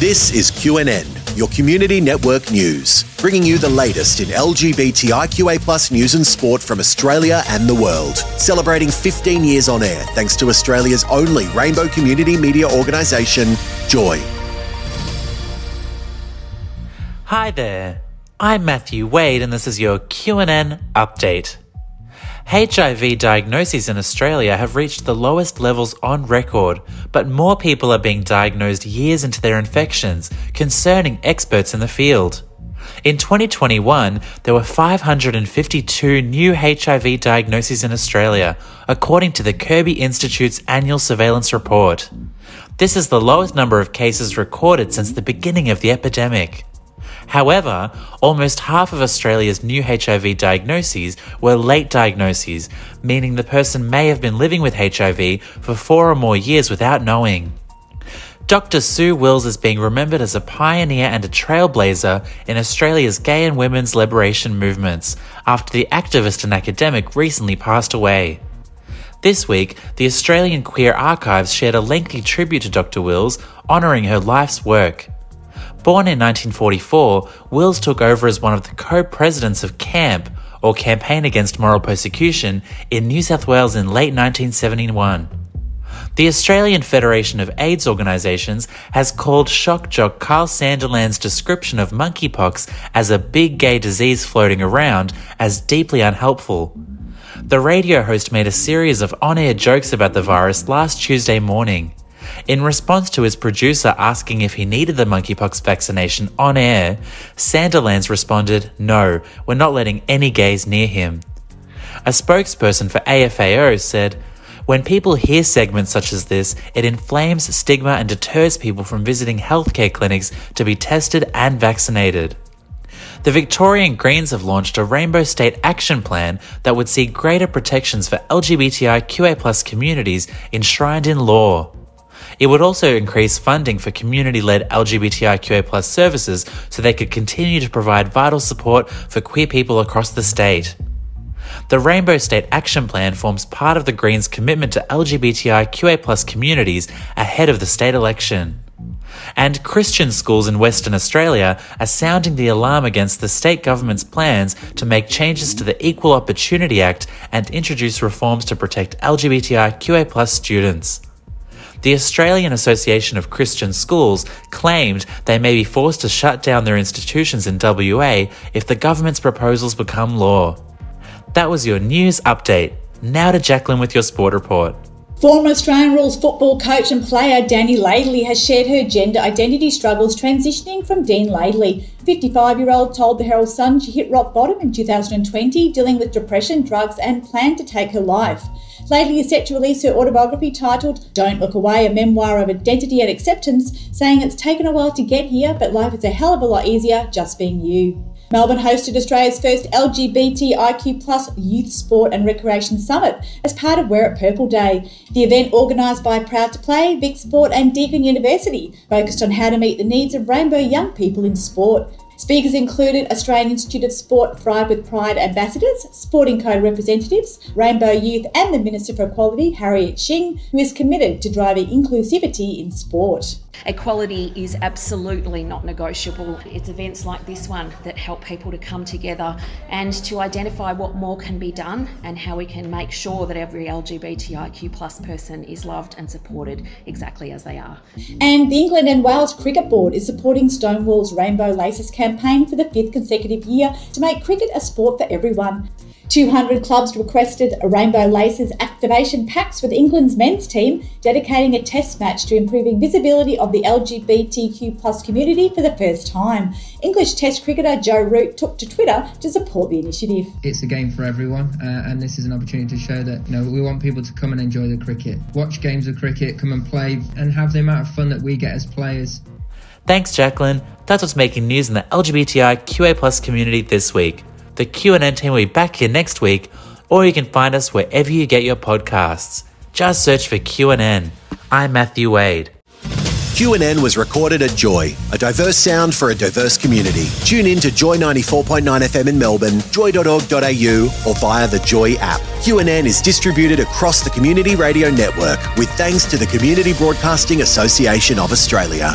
This is QNN, your community network news, bringing you the latest in LGBTIQA plus news and sport from Australia and the world. Celebrating 15 years on air thanks to Australia's only rainbow community media organisation, Joy. Hi there. I'm Matthew Wade and this is your QNN update. HIV diagnoses in Australia have reached the lowest levels on record, but more people are being diagnosed years into their infections, concerning experts in the field. In 2021, there were 552 new HIV diagnoses in Australia, according to the Kirby Institute's annual surveillance report. This is the lowest number of cases recorded since the beginning of the epidemic. However, almost half of Australia's new HIV diagnoses were late diagnoses, meaning the person may have been living with HIV for four or more years without knowing. Dr. Sue Wills is being remembered as a pioneer and a trailblazer in Australia's gay and women's liberation movements after the activist and academic recently passed away. This week, the Australian Queer Archives shared a lengthy tribute to Dr. Wills, honouring her life's work. Born in 1944, Wills took over as one of the co presidents of CAMP, or Campaign Against Moral Persecution, in New South Wales in late 1971. The Australian Federation of AIDS Organisations has called shock jock Kyle Sandilands' description of monkeypox as a big gay disease floating around as deeply unhelpful. The radio host made a series of on air jokes about the virus last Tuesday morning. In response to his producer asking if he needed the monkeypox vaccination on air, Sandilands responded, No, we're not letting any gays near him. A spokesperson for AFAO said, when people hear segments such as this, it inflames stigma and deters people from visiting healthcare clinics to be tested and vaccinated. The Victorian Greens have launched a Rainbow State Action Plan that would see greater protections for LGBTIQA communities enshrined in law. It would also increase funding for community led LGBTIQA services so they could continue to provide vital support for queer people across the state. The Rainbow State Action Plan forms part of the Greens' commitment to LGBTIQA communities ahead of the state election. And Christian schools in Western Australia are sounding the alarm against the state government's plans to make changes to the Equal Opportunity Act and introduce reforms to protect LGBTIQA students. The Australian Association of Christian Schools claimed they may be forced to shut down their institutions in WA if the government's proposals become law. That was your news update. Now to Jacqueline with your sport report. Former Australian rules football coach and player Danni Laidley has shared her gender identity struggles transitioning from Dean Laidley. 55 year old told the Herald Sun she hit rock bottom in 2020, dealing with depression, drugs, and planned to take her life. Laidley is set to release her autobiography titled Don't Look Away, a memoir of identity and acceptance, saying it's taken a while to get here, but life is a hell of a lot easier just being you. Melbourne hosted Australia's first LGBTIQ plus youth sport and recreation summit as part of Wear It Purple Day. The event, organised by Proud to Play, Vic Sport and Deakin University, focused on how to meet the needs of rainbow young people in sport. Speakers included Australian Institute of Sport Thrive with Pride ambassadors, Sporting Code representatives, Rainbow Youth, and the Minister for Equality, Harriet Shing, who is committed to driving inclusivity in sport. Equality is absolutely not negotiable. It's events like this one that help people to come together and to identify what more can be done and how we can make sure that every LGBTIQ plus person is loved and supported exactly as they are. And the England and Wales Cricket Board is supporting Stonewall's Rainbow Laces campaign for the fifth consecutive year to make cricket a sport for everyone. 200 clubs requested a Rainbow Laces activation packs with England's men's team, dedicating a test match to improving visibility of the LGBTQ community for the first time. English Test cricketer Joe Root took to Twitter to support the initiative. It's a game for everyone, uh, and this is an opportunity to show that you know we want people to come and enjoy the cricket, watch games of cricket, come and play, and have the amount of fun that we get as players. Thanks, Jacqueline. That's what's making news in the LGBTIQA community this week. The QNN team will be back here next week, or you can find us wherever you get your podcasts. Just search for QNN. I'm Matthew Wade. QNN was recorded at Joy, a diverse sound for a diverse community. Tune in to Joy 94.9 FM in Melbourne, joy.org.au, or via the Joy app. QNN is distributed across the Community Radio Network with thanks to the Community Broadcasting Association of Australia.